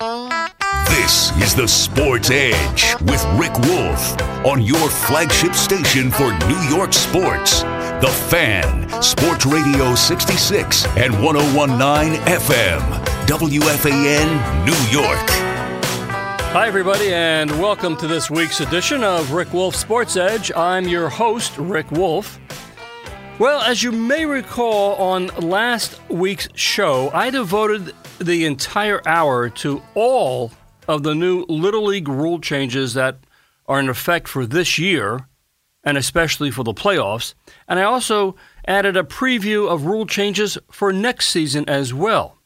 This is the Sports Edge with Rick Wolff on your flagship station for New York sports. The Fan, Sports Radio 66 and 1019 FM, WFAN, New York. Hi, everybody, and welcome to this week's edition of Rick Wolff Sports Edge. I'm your host, Rick Wolff. Well, as you may recall on last week's show, I devoted the entire hour to all of the new Little League rule changes that are in effect for this year and especially for the playoffs. And I also added a preview of rule changes for next season as well.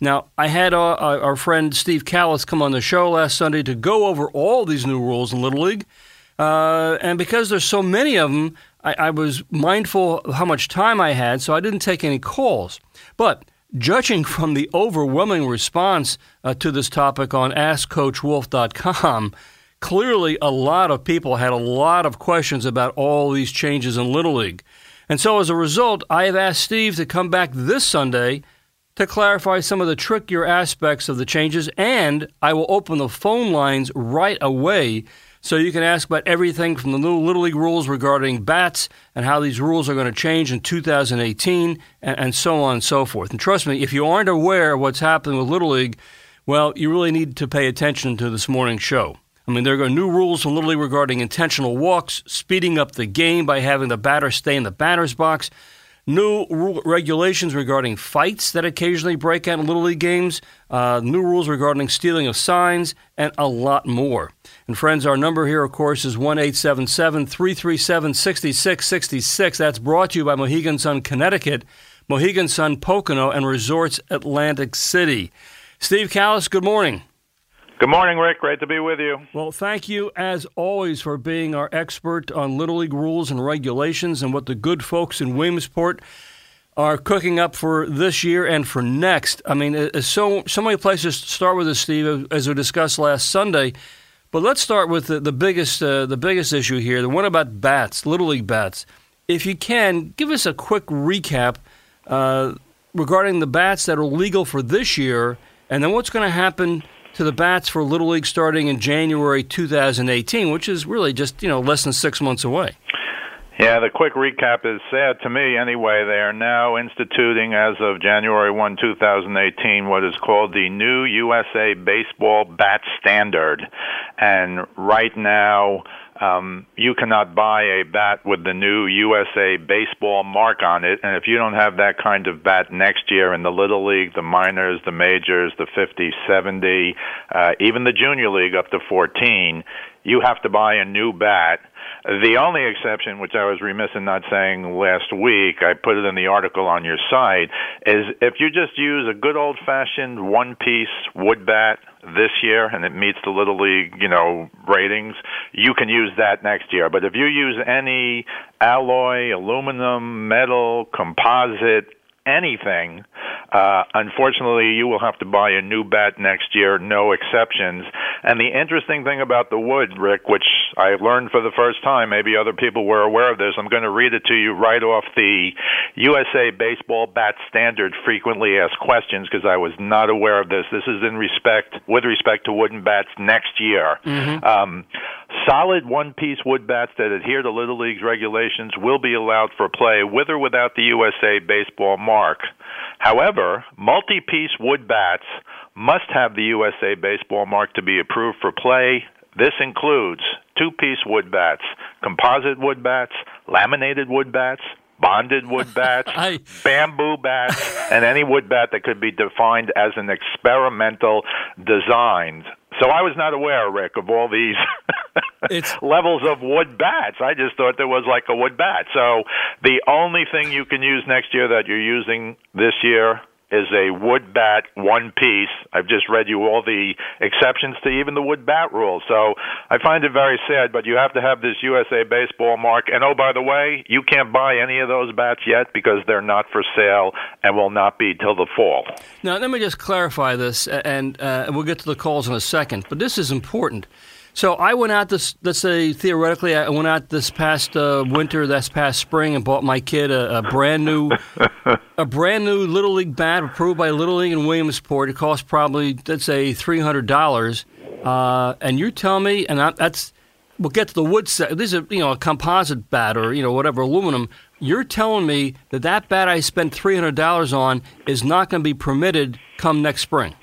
Now, I had uh, our friend Steve Callis come on the show last Sunday to go over all these new rules in Little League. Uh, and because there's so many of them, I, I was mindful of how much time I had, so I didn't take any calls. But judging from the overwhelming response uh, to this topic on AskCoachWolff.com, clearly a lot of people had a lot of questions about all these changes in Little League. And so as a result, I have asked Steve to come back this Sunday to clarify some of the trickier aspects of the changes, and I will open the phone lines right away so you can ask about everything from the new Little League rules regarding bats and how these rules are going to change in 2018 and, and so on and so forth. And trust me, if you aren't aware of what's happening with Little League, well, you really need to pay attention to this morning's show. I mean, there are new rules from Little League regarding intentional walks, speeding up the game by having the batter stay in the batter's box, new rule, regulations regarding fights that occasionally break out in Little League games, uh, new rules regarding stealing of signs, and a lot more. And friends, our number here, of course, is 1 337 6666. That's brought to you by Mohegan Sun, Connecticut, Mohegan Sun Pocono, and Resorts Atlantic City. Steve Callis, good morning. Good morning, Rick. Great to be with you. Well, thank you as always for being our expert on Little League rules and regulations and what the good folks in Williamsport are cooking up for this year and for next. I mean, so so many places to start with this, Steve, as we discussed last Sunday. But let's start with the, the biggest uh, the biggest issue here, the one about bats, Little League bats. If you can, give us a quick recap uh, regarding the bats that are legal for this year, and then what's going to happen to the bats for Little League starting in January 2018, which is really just you know less than six months away. Yeah, the quick recap is sad to me anyway. They are now instituting, as of January 1, 2018, what is called the new USA Baseball Bat Standard. And right now, um, you cannot buy a bat with the new USA baseball mark on it, and if you don't have that kind of bat next year in the Little League, the minors, the majors, the 50, 70, uh, even the junior league up to 14, you have to buy a new bat. The only exception, which I was remiss in not saying last week, I put it in the article on your site, is if you just use a good old fashioned one piece wood bat this year and it meets the little league, you know, ratings, you can use that next year. But if you use any alloy, aluminum, metal, composite, anything, uh, unfortunately, you will have to buy a new bat next year, no exceptions. And the interesting thing about the wood, Rick, which I learned for the first time, maybe other people were aware of this, I'm going to read it to you right off the USA Baseball Bat Standard frequently asked questions because I was not aware of this. This is in respect, with respect to wooden bats next year. Mm-hmm. Um, solid one piece wood bats that adhere to Little League's regulations will be allowed for play with or without the USA Baseball mark. However, multi piece wood bats must have the USA Baseball mark to be approved for play. This includes two piece wood bats, composite wood bats, laminated wood bats, bonded wood bats, I... bamboo bats, and any wood bat that could be defined as an experimental design. So I was not aware, Rick, of all these levels of wood bats. I just thought there was like a wood bat. So the only thing you can use next year that you're using this year is a wood bat one piece. I've just read you all the exceptions to even the wood bat rule. So I find it very sad, but you have to have this USA baseball mark. And oh, by the way, you can't buy any of those bats yet because they're not for sale and will not be till the fall. Now, let me just clarify this, and uh, we'll get to the calls in a second, but this is important. So I went out this, let's say theoretically, I went out this past uh, winter, this past spring, and bought my kid a, a brand new, a brand new Little League bat approved by Little League in Williamsport. It cost probably, let's say, three hundred dollars. Uh, and you tell me, and I, that's, we'll get to the wood set. This is, you know, a composite bat or you know whatever aluminum. You're telling me that that bat I spent three hundred dollars on is not going to be permitted come next spring.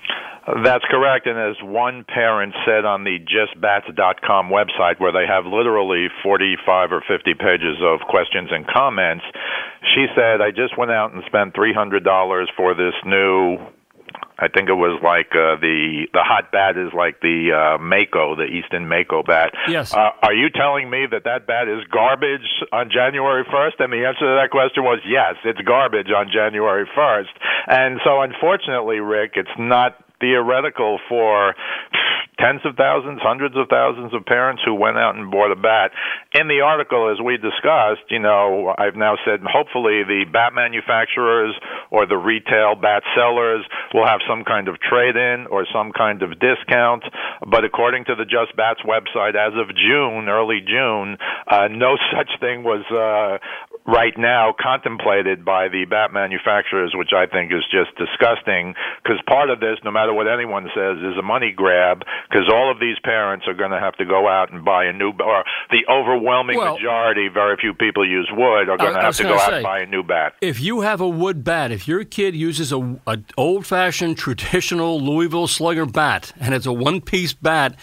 That's correct. And as one parent said on the justbats.com website, where they have literally 45 or 50 pages of questions and comments, she said, I just went out and spent $300 for this new I think it was like uh, the the hot bat is like the uh, Mako, the Easton Mako bat. Yes. Uh, are you telling me that that bat is garbage on January 1st? And the answer to that question was yes, it's garbage on January 1st. And so, unfortunately, Rick, it's not theoretical for tens of thousands, hundreds of thousands of parents who went out and bought a bat. In the article, as we discussed, you know, I've now said hopefully the bat manufacturers or the retail bat sellers will have some kind of trade in or some kind of discount. But according to the Just Bats website, as of June, early June, uh, no such thing was uh, right now contemplated by the bat manufacturers, which I think is just disgusting. Because part of this, no matter what anyone says, is a money grab. Because all of these parents are going to have to go out and buy a new, or the overwhelming Well- majority, very few people use wood, are going to have to go gonna out and buy a new bat. If you have a wood bat, if your kid uses a, a old fashioned traditional Louisville Slugger bat and it's a one piece bat,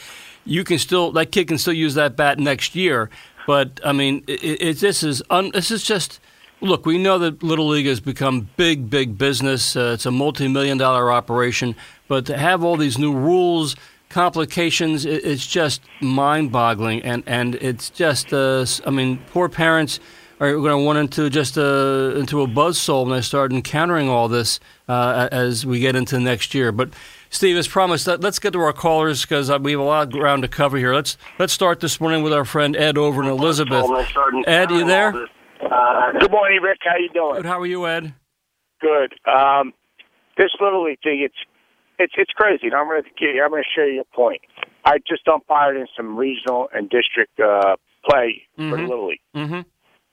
you can still that kid can still use that bat next year. But I mean, it, it, this is un, this is just. Look, we know that Little League has become big, big business. Uh, it's a multi-million dollar operation, but to have all these new rules, complications, it, it's just mind-boggling, and and it's just. Uh, I mean, poor parents are going to run into just a, into a buzzsaw when they start encountering all this uh, as we get into next year. But Steve, as promised, let, let's get to our callers because uh, we have a lot of ground to cover here. Let's let's start this morning with our friend Ed over in Elizabeth. Ed, you there? Uh, good morning, Rick. How you doing? Good. How are you, Ed? Good. Um, this little league thing, it's it's it's crazy. And I'm going to I'm going to share you a point. I just umpired in some regional and district uh, play for the Mhm. little league, Mm-hmm.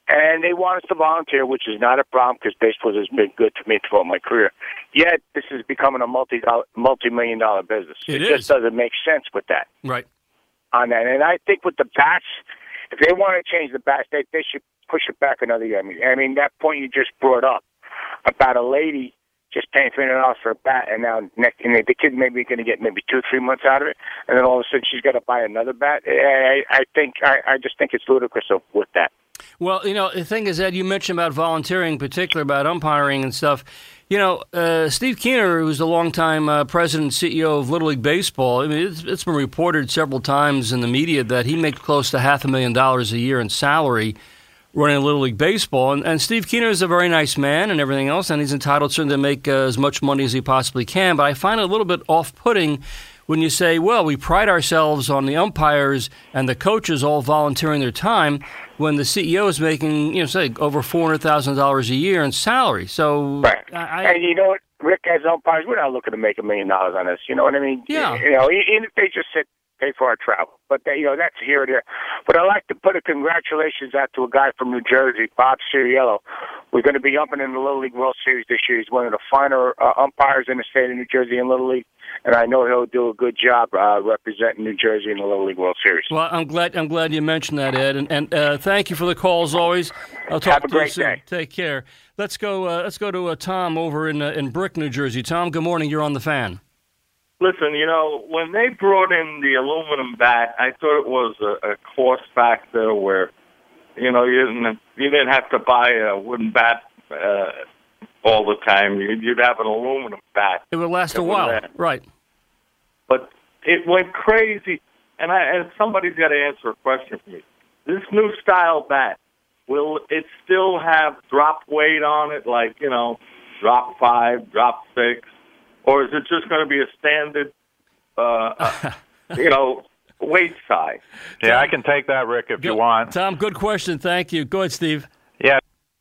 and they want us to volunteer, which is not a problem because baseball has been good to me throughout my career. Yet this is becoming a multi multi million dollar business. It just doesn't make sense with that. Right. on that. And I think with the bats, if they want to change the bats, they they should push it back another year. I mean, I mean that point you just brought up about a lady just paying three hundred dollars for a bat, and now next, and the kid maybe going to get maybe two, three months out of it, and then all of a sudden she's got to buy another bat. I, I think I, I just think it's ludicrous with that. Well, you know, the thing is, Ed, you mentioned about volunteering, in particular about umpiring and stuff. You know, uh, Steve Keener, who's the longtime uh, president and CEO of Little League Baseball, I mean, it's, it's been reported several times in the media that he makes close to half a million dollars a year in salary running Little League Baseball. And, and Steve Keener is a very nice man and everything else, and he's entitled certainly to make uh, as much money as he possibly can. But I find it a little bit off putting when you say, well, we pride ourselves on the umpires and the coaches all volunteering their time when the CEO is making, you know, say over $400,000 a year in salary. So, Right. I, and you know what, Rick, as umpires, we're not looking to make a million dollars on this. You know what I mean? Yeah. You know, even if they just sit, pay for our travel, but they, you know that's here or there. But I'd like to put a congratulations out to a guy from New Jersey, Bob Ciriello. We're going to be umping in the Little League World Series this year. He's one of the finer uh, umpires in the state of New Jersey in Little League, and I know he'll do a good job uh, representing New Jersey in the Little League World Series. well, I'm glad I'm glad you mentioned that, Ed, and, and uh, thank you for the call as always. I'll talk Have a to you great soon. day. Take care. Let's go. Uh, let's go to uh, Tom over in uh, in Brick, New Jersey. Tom, good morning. You're on the fan. Listen, you know, when they brought in the aluminum bat, I thought it was a, a cost factor where, you know, you didn't you didn't have to buy a wooden bat uh, all the time. You'd, you'd have an aluminum bat, It would last a It while, last. right? but it went crazy. And I and somebody's got to answer a question for me. This new style bat will it still have drop weight on it, like you know, drop five, drop six, or is it just going to be a standard, uh, uh, you know, weight size? Yeah, I can take that, Rick, if you want. Tom, good question. Thank you. Go ahead, Steve. Yeah.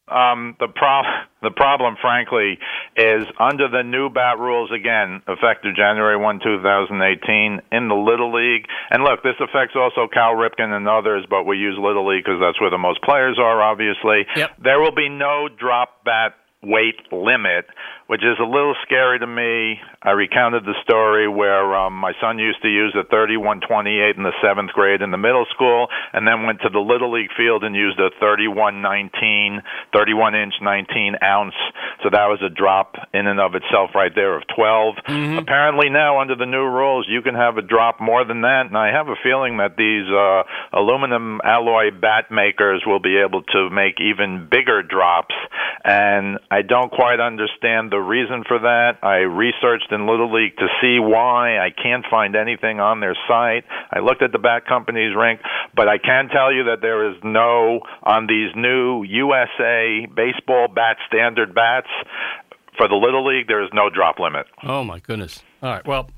Um, the pro- the problem, frankly, is under the new bat rules again, effective January one, two thousand eighteen, in the Little League. And look, this affects also Cal Ripken and others, but we use Little League because that's where the most players are. Obviously, Yep. there will be no drop bat weight limit, which is a little scary to me. I recounted the story where um, my son used to use a 3128 in the seventh grade in the middle school, and then went to the little league field and used a 3119, 31 inch 19 ounce. So that was a drop in and of itself right there of 12. Apparently now under the new rules, you can have a drop more than that, and I have a feeling that these uh, aluminum alloy bat makers will be able to make even bigger drops. And I don't quite understand the reason for that. I researched in Little League to see why. I can't find anything on their site. I looked at the bat company's rank, but I can tell you that there is no on these new USA baseball bat standard bats for the Little League. There is no drop limit. Oh, my goodness. All right. Well,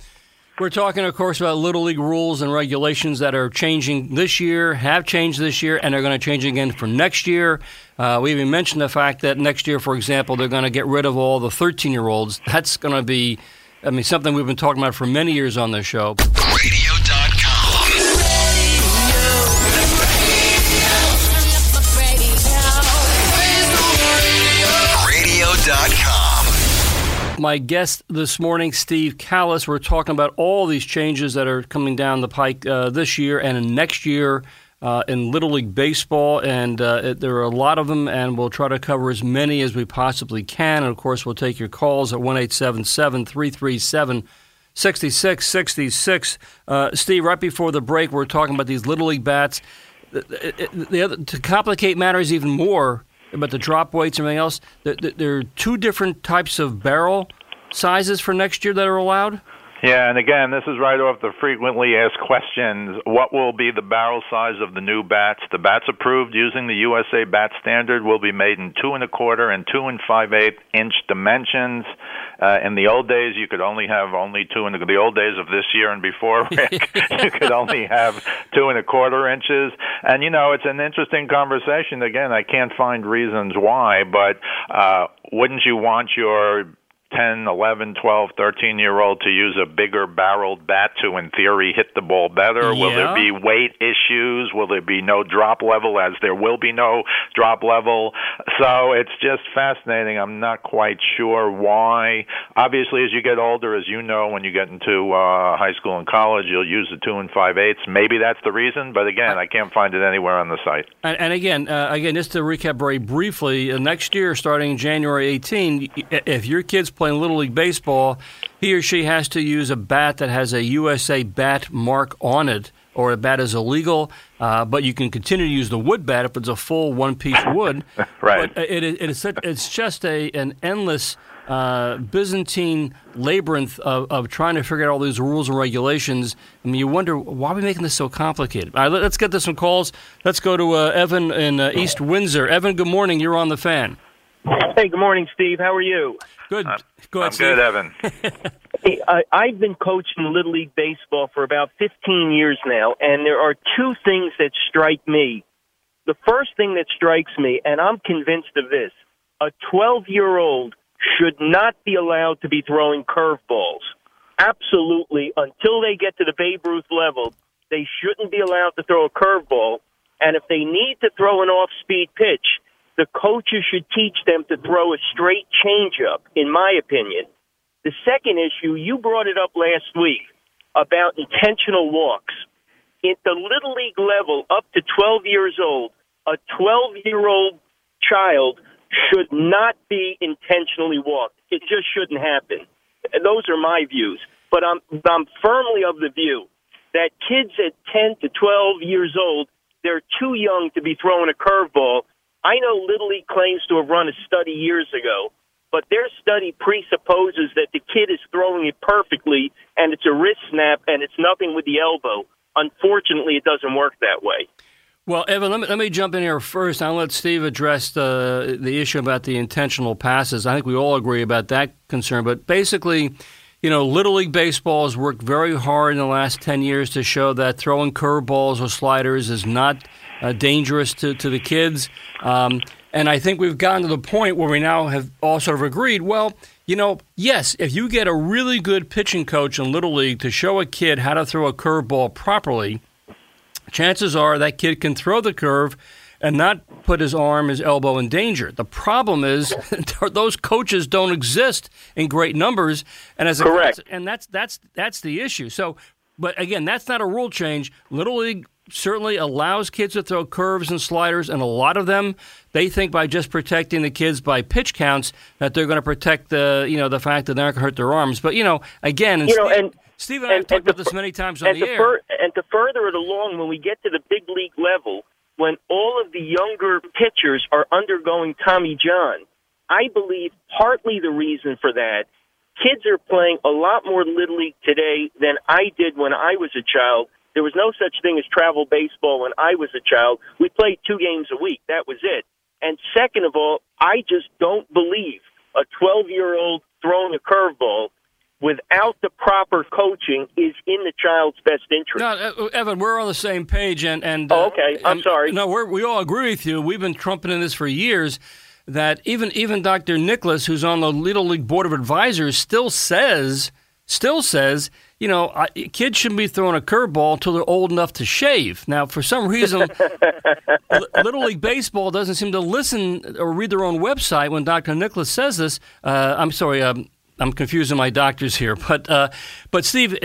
we're talking, of course, about Little League rules and regulations that are changing this year, have changed this year, and are going to change again for next year. Uh, we even mentioned the fact that next year, for example, they're going to get rid of all the 13 year olds. That's going to be, I mean, something we've been talking about for many years on this show. My guest this morning, Steve Callis, we're talking about all these changes that are coming down the pike uh, this year and next year uh, in Little League Baseball. And uh, it, there are a lot of them, and we'll try to cover as many as we possibly can. And of course, we'll take your calls at 1 337 6666. Uh, Steve, right before the break, we are talking about these Little League bats. The, the, the other, to complicate matters even more about the drop weights and everything else, there are two different types of barrel sizes for next year that are allowed. Yeah, and again, this is right off the frequently asked questions. What will be the barrel size of the new bats? The bats approved using the USA Bat Standard will be made in two and a quarter and two and five eighth inch dimensions. Uh, in the old days, you could only have only two and the old days of this year and before, Rick, you could only have two and a quarter inches. And you know, it's an interesting conversation. Again, I can't find reasons why, but uh, wouldn't you want your 10, 11, 12, 13 year old to use a bigger barreled bat to, in theory, hit the ball better? Will there be weight issues? Will there be no drop level, as there will be no drop level? So it's just fascinating. I'm not quite sure why. Obviously, as you get older, as you know, when you get into uh, high school and college, you'll use the two and five eighths. Maybe that's the reason, but again, I can't find it anywhere on the site. And, and again, uh, again, just to recap very briefly, uh, next year, starting January 18, if your kid's playing Little League Baseball, he or she has to use a bat that has a USA bat mark on it, or a bat is illegal, uh, but you can continue to use the wood bat if it's a full one piece wood. Right. But it, it, it's, it's just a, an endless uh, Byzantine labyrinth of, of trying to figure out all these rules and regulations. I mean, you wonder why are we making this so complicated? All right, let, us get to some calls. Let's go to uh, Evan in uh, East Windsor. Evan, good morning. You're on the fan. Hey, good morning, Steve. How are you? Good. go I'm ahead, Steve. good, Evan. Hey, I, I've been coaching Little League Baseball for about 15 years now, and there are two things that strike me. The first thing that strikes me, and I'm convinced of this, a 12 year old should not be allowed to be throwing curveballs. Absolutely, until they get to the Babe Ruth level, they shouldn't be allowed to throw a curveball. And if they need to throw an off speed pitch, the coaches should teach them to throw a straight changeup, in my opinion. The second issue, you brought it up last week about intentional walks. At the Little League level, up to 12 years old, a 12 year old child should not be intentionally walked. It just shouldn't happen. Those are my views. But I'm, I'm firmly of the view that kids at 10 to 12 years old, they're too young to be throwing a curveball. I know Little League claims to have run a study years ago, but their study presupposes that the kid is throwing it perfectly and it's a wrist snap and it's nothing with the elbow. Unfortunately, it doesn't work that way. Well, Evan, let me, let me jump in here first. I'll let Steve address the the issue about the intentional passes. I think we all agree about that concern. But basically, you know, Little League Baseball has worked very hard in the last 10 years to show that throwing curveballs or sliders is not uh, dangerous to, to the kids. Um, and I think we've gotten to the point where we now have all sort of agreed well, you know, yes, if you get a really good pitching coach in Little League to show a kid how to throw a curveball properly, chances are that kid can throw the curve and not put his arm, his elbow in danger. The problem is those coaches don't exist in great numbers, and as a correct, and that's that's that's the issue. So, but again, that's not a rule change. Little League certainly allows kids to throw curves and sliders, and a lot of them they think by just protecting the kids by pitch counts that they're going to protect the you know the fact that they're not going to hurt their arms. But you know, again, you know, and Steve and I have talked about this many times on the air. Fur- and to further it along, when we get to the big league level, when all of the younger pitchers are undergoing Tommy John, I believe partly the reason for that, kids are playing a lot more Little League today than I did when I was a child. There was no such thing as travel baseball when I was a child. We played two games a week. That was it. And second of all, I just don't believe a 12 year old throwing a curveball without the proper coaching is in the child's best interest. No, uh, Evan, we're on the same page, and and oh, okay, I'm and, sorry. No, we we all agree with you. We've been trumpeting this for years. That even even Dr. Nicholas, who's on the Little League Board of Advisors, still says still says, you know, kids shouldn't be throwing a curveball until they're old enough to shave. Now, for some reason, Little League Baseball doesn't seem to listen or read their own website when Dr. Nicholas says this. Uh, I'm sorry, um, I'm confusing my doctors here, but uh, but Steve,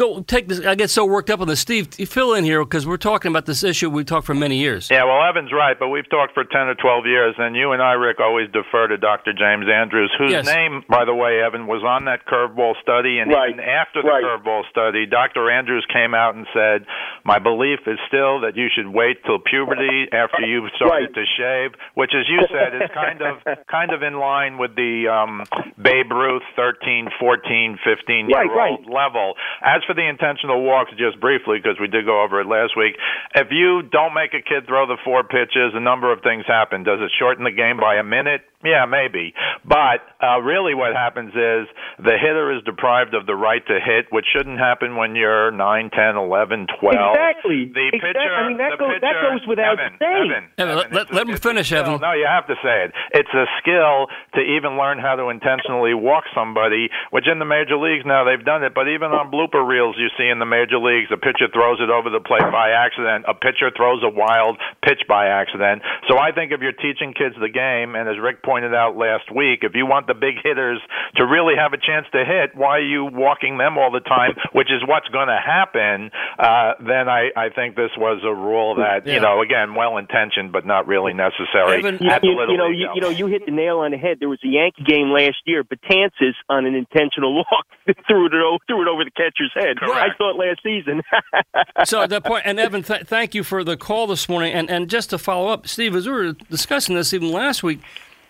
go take this. I get so worked up on this. Steve, fill in here because we're talking about this issue we talked for many years. Yeah, well, Evan's right, but we've talked for 10 or 12 years, and you and I, Rick, always defer to Dr. James Andrews, whose yes. name, by the way, Evan, was on that curveball study. And right. even after the right. curveball study, Dr. Andrews came out and said, My belief is still that you should wait till puberty after you've started right. to shave, which, as you said, is kind of kind of in line with the um, Babe Ruth 13, 14, 15 year old level. As for the intentional walks, just briefly, because we did go over it last week, if you don't make a kid throw the four pitches, a number of things happen. Does it shorten the game by a minute? Yeah, maybe. But uh, really, what happens is the hitter is deprived of the right to hit, which shouldn't happen when you're 9, 10, 11, 12. Exactly. The exactly. pitcher, I mean, that, goes, pitcher, that goes without Evan, saying. Evan, Evan, Evan, let, let, let him finish. Evan. No, you have to say it. It's a skill to even learn how to intentionally walk somebody, which in the major leagues now they've done it, but even on blooper reels you see in the major leagues, a pitcher throws it over the plate by accident, a pitcher throws a wild pitch by accident. So I think if you're teaching kids the game, and as Rick pointed out last week, if you want the big hitters to really have a chance to hit, why are you walking them all the time, which is what's going to happen, uh, then I, I think this was a rule that, yeah. you know, again, well intentioned, but not really necessary. Evan, You, at the you, Little you know, you, you know, you hit the nail on the head. There was a Yankee game last year. Betances on an intentional walk threw it over, threw it over the catcher's head. Correct. I saw it last season. so the point, and Evan, th- thank you for the call this morning. And, and just to follow up, Steve, as we were discussing this even last week,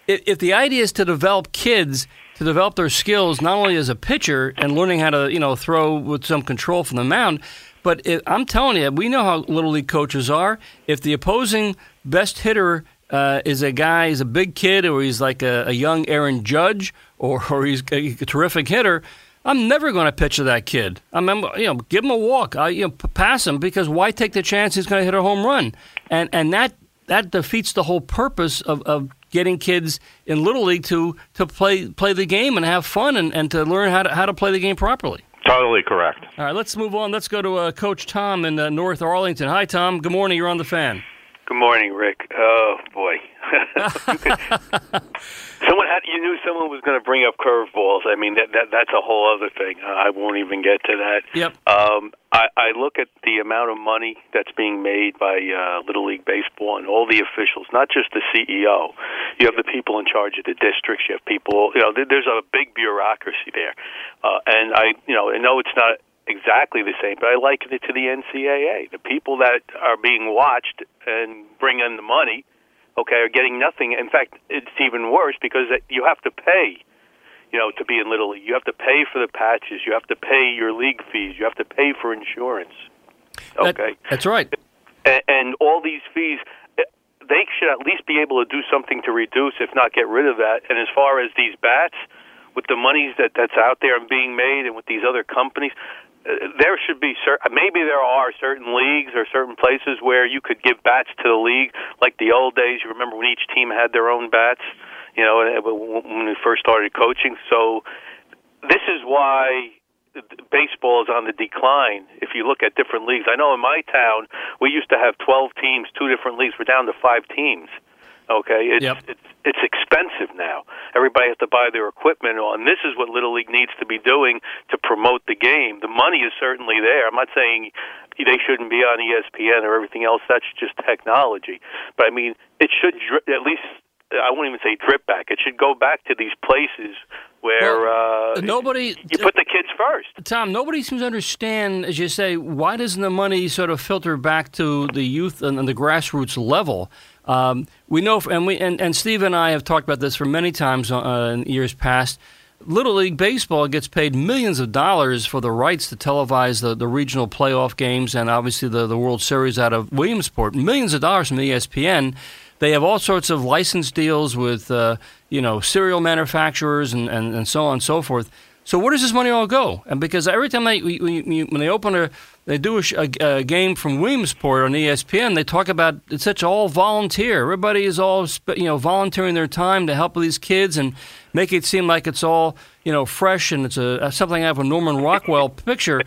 if, if the idea is to develop kids to develop their skills not only as a pitcher and learning how to you know throw with some control from the mound, but it, I'm telling you, we know how little league coaches are. If the opposing best hitter uh, is a guy, he's a big kid, or he's like a, a young Aaron Judge, or, or he's a, a terrific hitter. I'm never going to pitch to that kid. I mean, you know, give him a walk. I, you know, pass him because why take the chance he's going to hit a home run? And and that that defeats the whole purpose of, of getting kids in little league to, to play play the game and have fun and, and to learn how to how to play the game properly. Totally correct. All right, let's move on. Let's go to uh, Coach Tom in uh, North Arlington. Hi, Tom. Good morning. You're on the fan. Good morning, Rick. Oh boy, you could, someone had you knew someone was going to bring up curveballs. I mean that, that that's a whole other thing. I won't even get to that. Yep. Um, I, I look at the amount of money that's being made by uh, Little League Baseball and all the officials, not just the CEO. You have the people in charge of the districts. You have people. You know, there, there's a big bureaucracy there, uh, and I, you know, I know it's not exactly the same, but I liken it to the NCAA. The people that are being watched and bring in the money, okay, are getting nothing. In fact, it's even worse because you have to pay, you know, to be in Little League. You have to pay for the patches. You have to pay your league fees. You have to pay for insurance. Okay. That, that's right. and, and all these fees. eh, They should at least be able to do something to reduce, if not get rid of that. And as far as these bats, with the monies that that's out there and being made, and with these other companies, there should be cer- maybe there are certain leagues or certain places where you could give bats to the league, like the old days. You remember when each team had their own bats, you know, when we first started coaching. So this is why baseball is on the decline. If you look at different leagues, I know in my town we used to have 12 teams, two different leagues. We're down to five teams. Okay, it's Yep. it's it's expensive now. Everybody has to buy their equipment, and this is what Little League needs to be doing to promote the game. The money is certainly there. I'm not saying they shouldn't be on ESPN or everything else. That's just technology. But I mean, it should dri- at least. I won't even say drip back. It should go back to these places where Well, uh, nobody- you put the kids first. Tom, nobody seems to understand, as you say, why doesn't the money sort of filter back to the youth and the grassroots level? Um, we know, and we and, and Steve and I have talked about this for many times uh, in years past. Little League Baseball gets paid millions of dollars for the rights to televise the, the regional playoff games and obviously the, the World Series out of Williamsport. Millions of dollars from ESPN. They have all sorts of license deals with, uh, you know, cereal manufacturers and, and, and so on and so forth. So where does this money all go? And because every time they we, we, when they open a they do a, a, a game from Williamsport on ESPN, they talk about it's such all volunteer. Everybody is all you know volunteering their time to help these kids and make it seem like it's all you know fresh and it's a something out of a Norman Rockwell picture.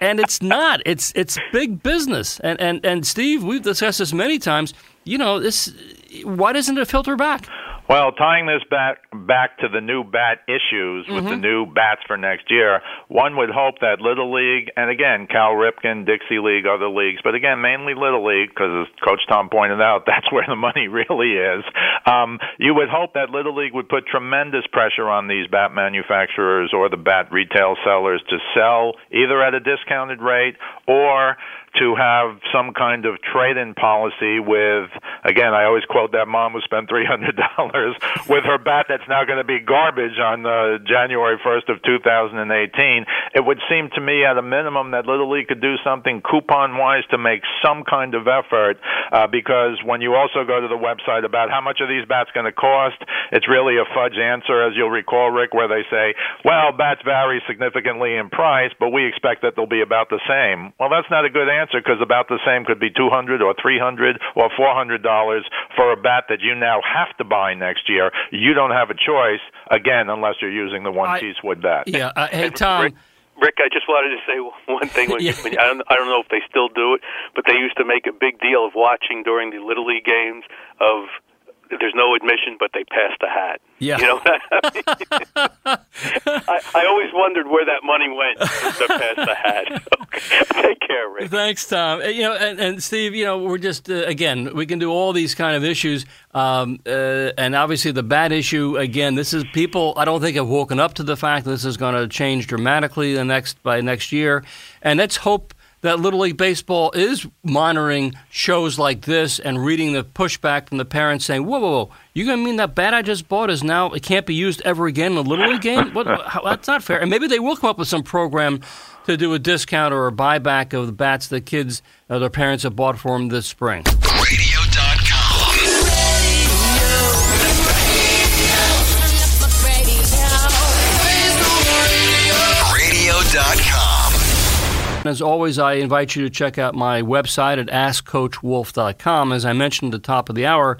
And it's not. It's it's big business. And and and Steve, we've discussed this many times. You know this. Why doesn't it filter back? Well, tying this back back to the new bat issues with the new bats for next year, one would hope that Little League and again Cal Ripken, Dixie League, other leagues, but again mainly Little League because as Coach Tom pointed out, that's where the money really is. Um, you would hope that Little League would put tremendous pressure on these bat manufacturers or the bat retail sellers to sell either at a discounted rate or to have some kind of trade-in policy with again I always quote that mom who spent three hundred dollars with her bat that's now going to be garbage on uh, January first of 2018. It would seem to me at a minimum that Little League could do something coupon-wise to make some kind of effort uh, because when you also go to the website about how much are these bats going to cost, it's really a fudge answer as you'll recall, Rick, where they say, well, bats vary significantly in price, but we expect that they'll be about the same. Well, that's not a good answer because about the same could be 200 or 300 or 400 dollars for a bat that you now have to buy next year. You don't have a choice again unless you're using the one-piece wood bat. Yeah. Uh, hey Tom. Rick, Rick, I just wanted to say one thing. When, Yeah. when, I, don't, I don't know if they still do it, but they used to make a big deal of watching during the Little League games of there's no admission, but they passed the hat. Yeah. You know, I, I always wondered where that money went to pass the hat. Okay. Take care, Rick. Thanks, Tom. You know, and, and Steve, you know, we're just uh, again, we can do all these kind of issues, um, uh, and obviously the bad issue. Again, this is people. I don't think have woken up to the fact that this is going to change dramatically the next by next year, and let's hope that Little League Baseball is monitoring shows like this and reading the pushback from the parents saying, "Whoa, whoa, whoa! You gonna mean that bat I just bought is now it can't be used ever again in a Little League game? What, how, that's not fair." And maybe they will come up with some program to do a discount or a buyback of the bats that kids, uh, their parents have bought for them this spring. As always, I invite you to check out my website at AskCoachWolff.com. As I mentioned at the top of the hour,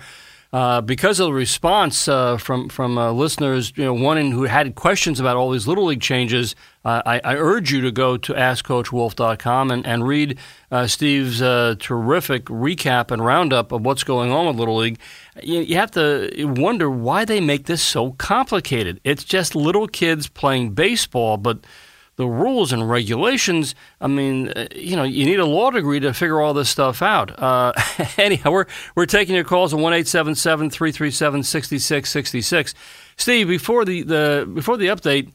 uh, because of the response uh, from from uh, listeners, you know, one who had questions about all these little league changes, uh, I, I urge you to go to AskCoachWolff.com and and read uh, Steve's uh, terrific recap and roundup of what's going on with little league. You, you have to wonder why they make this so complicated. It's just little kids playing baseball, but the rules and regulations. I mean, uh, you know, you need a law degree to figure all this stuff out. Uh, anyhow, we're we're taking your calls at one eight seven seven three three seven sixty six sixty six. Steve, before the, the before the update,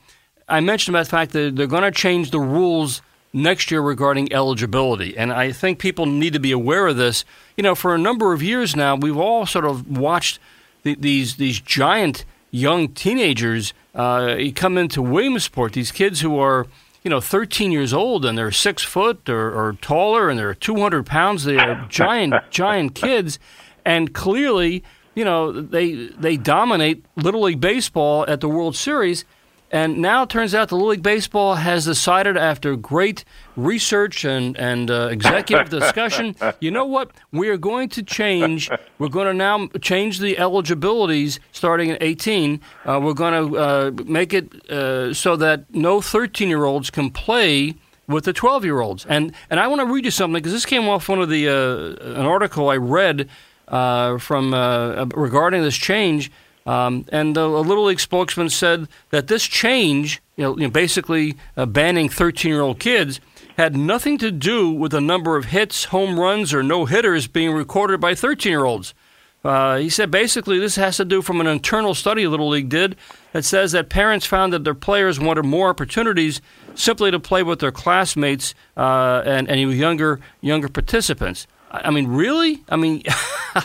I mentioned about the fact that they're going to change the rules next year regarding eligibility, and I think people need to be aware of this. You know, for a number of years now, we've all sort of watched the, these these giant young teenagers uh, come into Williamsport. These kids who are, you know 13 years old and they're six foot or, or taller and they're 200 pounds. They are giant giant kids, and clearly you know they they dominate Little League baseball at the World Series. And now it turns out the Little League Baseball has decided, after great research and, and uh, executive discussion, you know what? We are going to change. We're going to now change the eligibilities starting at 18. Uh, we're going to uh, make it uh, so that no 13 year olds can play with the 12 year olds. And, and I want to read you something because this came off one of the uh, an article I read uh, from regarding this change. Um, and a Little League spokesman said that this change, you know, you know basically uh, banning 13 year old kids, had nothing to do with the number of hits, home runs, or no hitters being recorded by 13 year olds. Uh, he said basically this has to do from an internal study Little League did that says that parents found that their players wanted more opportunities simply to play with their classmates uh, and, and younger younger participants. I mean, really? I mean,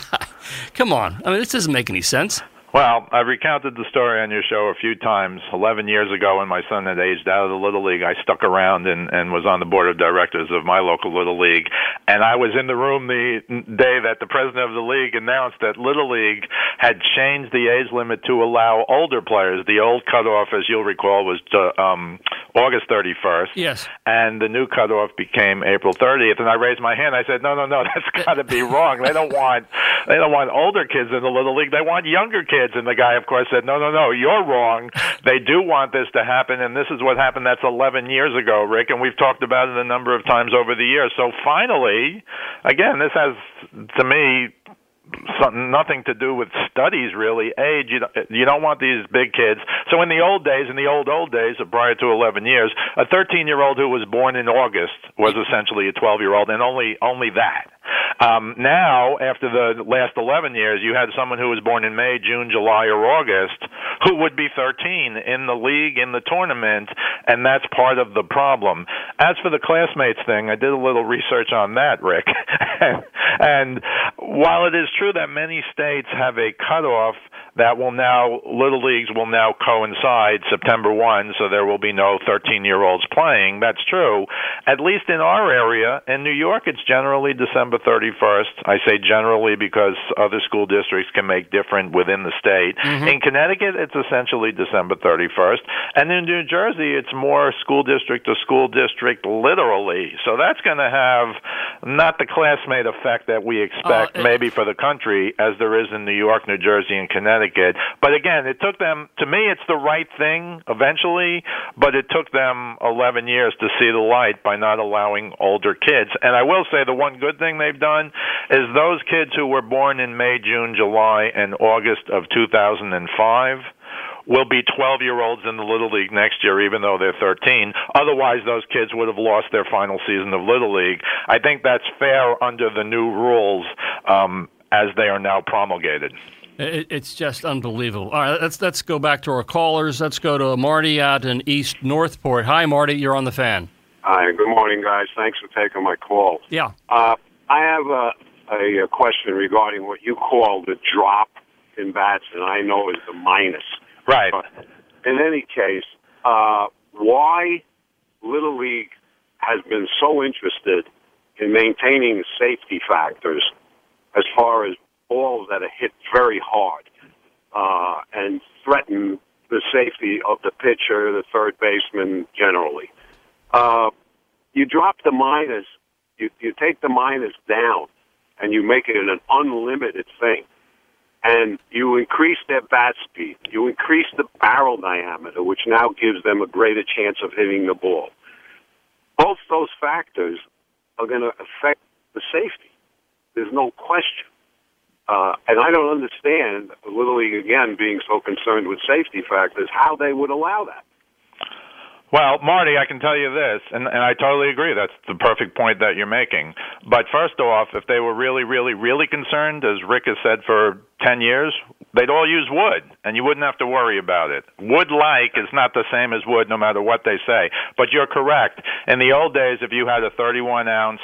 come on. I mean, this doesn't make any sense. Well, I've recounted the story on your show a few times. Eleven years ago, when my son had aged out of the Little League, I stuck around and, and was on the board of directors of my local Little League. And I was in the room the day that the president of the league announced that Little League had changed the age limit to allow older players. The old cutoff, as you'll recall, was to, um, August 31st. Yes. And the new cutoff became April 30th. And I raised my hand. I said, "No, no, no, that's got to be wrong. They don't want they don't want older kids in the Little League. They want younger kids." Kids. And the guy, of course, said, no, no, no, you're wrong. They do want this to happen. And this is what happened. That's 11 years ago, Rick. And we've talked about it a number of times over the years. So finally, again, this has, to me, something nothing to do with studies really age you don't, you don't want these big kids so in the old days in the old old days prior to 11 years a 13 year old who was born in august was essentially a 12 year old and only only that um, now, after the last 11 years, you had someone who was born in May, June, July, or August who would be 13 in the league, in the tournament, and that's part of the problem. As for the classmates thing, I did a little research on that, Rick. and while it is true that many states have a cutoff that will now little leagues will now coincide September 1 so there will be no 13 year olds playing that's true at least in our area in New York it's generally December 31st I say generally because other school districts can make different within the state mm-hmm. in Connecticut it's essentially December 31st and in New Jersey it's more school district to school district literally so that's going to have not the classmate effect that we expect uh, maybe for the country as there is in New York New Jersey and Connecticut Connecticut. But again, it took them, to me, it's the right thing eventually, but it took them 11 years to see the light by not allowing older kids. And I will say the one good thing they've done is those kids who were born in May, June, July, and August of 2005 will be 12 year olds in the Little League next year, even though they're 13. Otherwise, those kids would have lost their final season of Little League. I think that's fair under the new rules um, as they are now promulgated. It's just unbelievable. All right, let's let's go back to our callers. Let's go to Marty out in East Northport. Hi, Marty. You're on the fan. Hi. Good morning, guys. Thanks for taking my call. Yeah. Uh, I have a, a question regarding what you call the drop in bats, and I know is the minus. Right. But in any case, uh, why Little League has been so interested in maintaining safety factors as far as balls that are hit very hard uh, and threaten the safety of the pitcher, the third baseman generally. Uh, you drop the minus, you, you take the minus down, and you make it an unlimited thing. And you increase their bat speed. You increase the barrel diameter, which now gives them a greater chance of hitting the ball. Both those factors are going to affect the safety. There's no question. Uh, and I don't understand Little League again being so concerned with safety factors, how they would allow that. Well, Marty, I can tell you this, and, and I totally agree. That's the perfect point that you're making. But first off, if they were really, really, really concerned, as Rick has said for 10 years, they'd all use wood, and you wouldn't have to worry about it. Wood like is not the same as wood no matter what they say. But you're correct. In the old days, if you had a 31 ounce,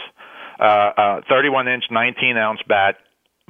uh, uh, 31 inch, 19 ounce bat,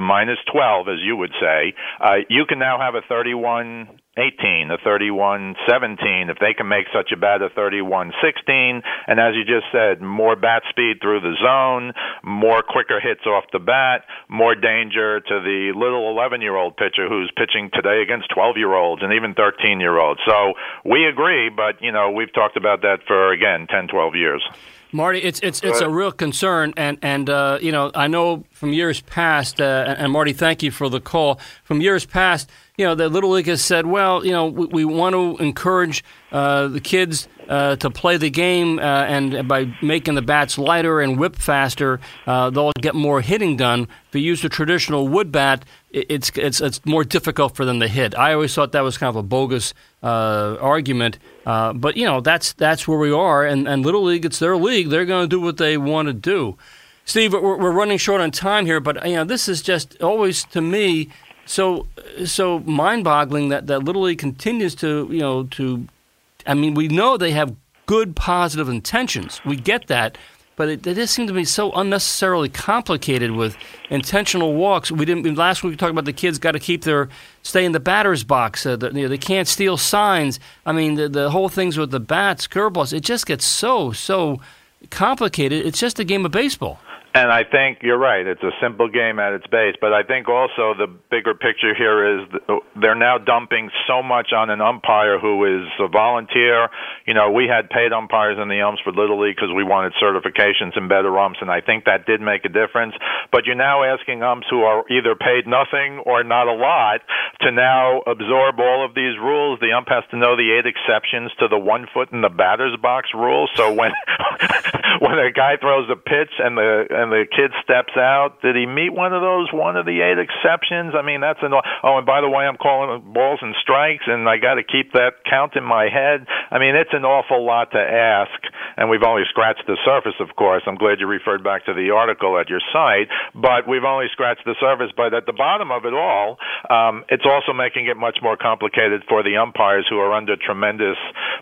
minus 12, as you would say, uh, you can now have a 31 18, a 31 17, if they can make such a bat a 31 16. And as you just said, more bat speed through the zone, more quicker hits off the bat, more danger to the little 11 year old pitcher who's pitching today against 12 year olds and even 13 year olds. So we agree, but, you know, we've talked about that for, again, 10, 12 years. Marty, it's it's it's a real concern, and and uh, you know I know from years past, uh, and, Marty, thank you for the call. From years past, you know the Little League has said, well, you know we, we want to encourage uh, the kids uh, to play the game, uh, and by making the bats lighter and whip faster, uh, they'll get more hitting done. If you use a traditional wood bat, it's it's it's more difficult for them to hit. I always thought that was kind of a bogus uh, argument, uh, but you know that's that's where we are, and, and Little League, it's their league. They're going to do what they want to do. Steve, we're, we're running short on time here, but you know this is just always to me so so mind-boggling that, that Little League continues to you know to. I mean, we know they have good positive intentions. We get that, but it, it just seems to be so unnecessarily complicated with intentional walks. We didn't last week. We talked about the kids got to keep their stay in the batter's box. Uh, the, you know, they can't steal signs. I mean, the, the whole things with the bats, curveballs. It just gets so so complicated. It's just a game of baseball. And I think you're right. It's a simple game at its base, but I think also the bigger picture here is they're now dumping so much on an umpire who is a volunteer. You know, we had paid umpires in the umps for Little League because we wanted certifications and better umps, and I think that did make a difference. But you're now asking umps who are either paid nothing or not a lot to now absorb all of these rules. The ump has to know the eight exceptions to the one foot in the batter's box rule. So when when a guy throws a pitch and the and the kid steps out. Did he meet one of those one of the eight exceptions? I mean, that's an oh, and by the way, I'm calling balls and strikes, and I got to keep that count in my head. I mean, it's an awful lot to ask, and we've only scratched the surface. Of course, I'm glad you referred back to the article at your site, but we've only scratched the surface. But at the bottom of it all, um, it's also making it much more complicated for the umpires who are under tremendous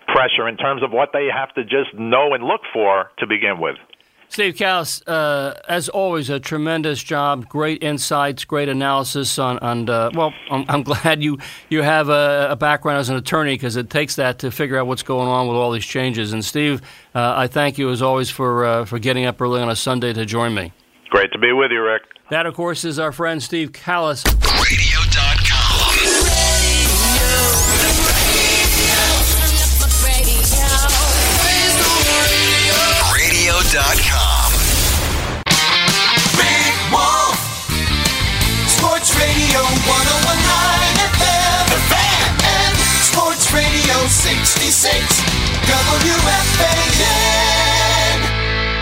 pressure in terms of what they have to just know and look for to begin with. Steve Kallas, uh, as always, a tremendous job. Great insights, great analysis on. on uh, well, I'm, I'm, glad you you have a, a background as an attorney because it takes that to figure out what's going on with all these changes. And Steve, uh, I thank you as always for uh, for getting up early on a Sunday to join me. Great to be with you, Rick. That, of course, is our friend Steve Kallas.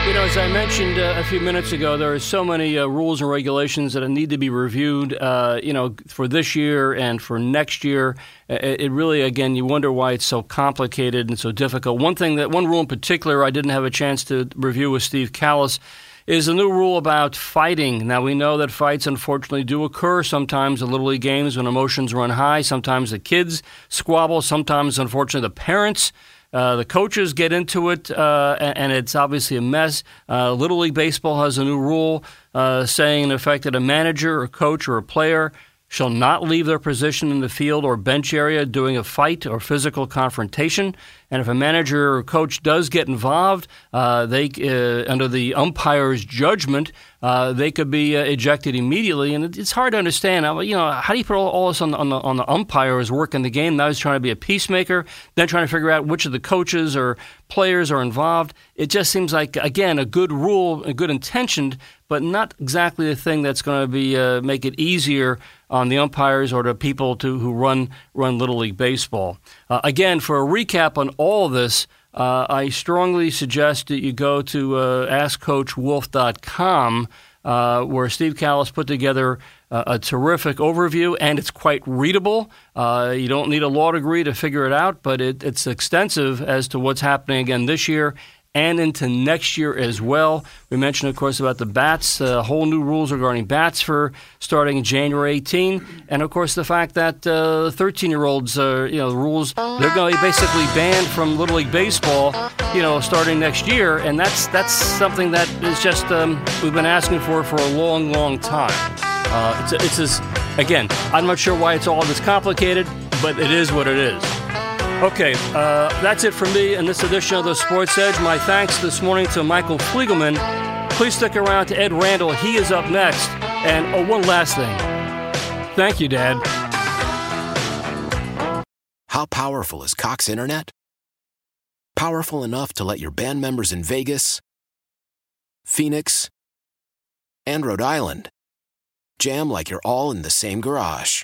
You know, as I mentioned uh, a few minutes ago, there are so many uh, rules and regulations that need to be reviewed. Uh, you know, for this year and for next year, it, it, really, again, you wonder why it's so complicated and so difficult. One thing that one rule in particular I didn't have a chance to review with Steve Kallas is a new rule about fighting. Now we know that fights unfortunately do occur sometimes in little league games when emotions run high. Sometimes the kids squabble. Sometimes, unfortunately, the parents. Uh, the coaches get into it, uh, and it's obviously a mess. Uh, Little League Baseball has a new rule uh, saying, in effect, that a manager, or coach, or a player shall not leave their position in the field or bench area during a fight or physical confrontation. And if a manager or coach does get involved, uh, they uh, under the umpire's judgment, uh, they could be uh, ejected immediately. And it's hard to understand. You know, how do you put all, all this on the, on the, on the umpire who's working the game? Now he's trying to be a peacemaker, then trying to figure out which of the coaches or players are involved. It just seems like again a good rule, a good intentioned, but not exactly the thing that's going to be uh, make it easier on the umpires or the people to who run run little league baseball. Uh, again, for a recap on all this, uh, I strongly suggest that you go to uh, AskCoachWolff.com, uh, where Steve Kallas put together a terrific overview, and it's quite readable. Uh, you don't need a law degree to figure it out, but it, it's extensive as to what's happening again this year and into next year as well. We mentioned, of course, about the bats, uh, whole new rules regarding bats for starting January 18, and of course the fact that 13 uh, year olds, uh, you know, the rules they're going to be basically banned from Little League baseball, you know, starting next year, and that's that's something that is just um, we've been asking for for a long, long time. Uh, it's it's just, again, I'm not sure why it's all this complicated but it is what it is. Okay, uh, that's it from me in this edition of the Sports Edge. My thanks this morning to Michael Fliegelman. Please stick around to Ed Randall. He is up next. And oh, one last thing. Thank you, Dad. How powerful is Cox Internet? Powerful enough to let your band members in Vegas, Phoenix, and Rhode Island jam like you're all in the same garage.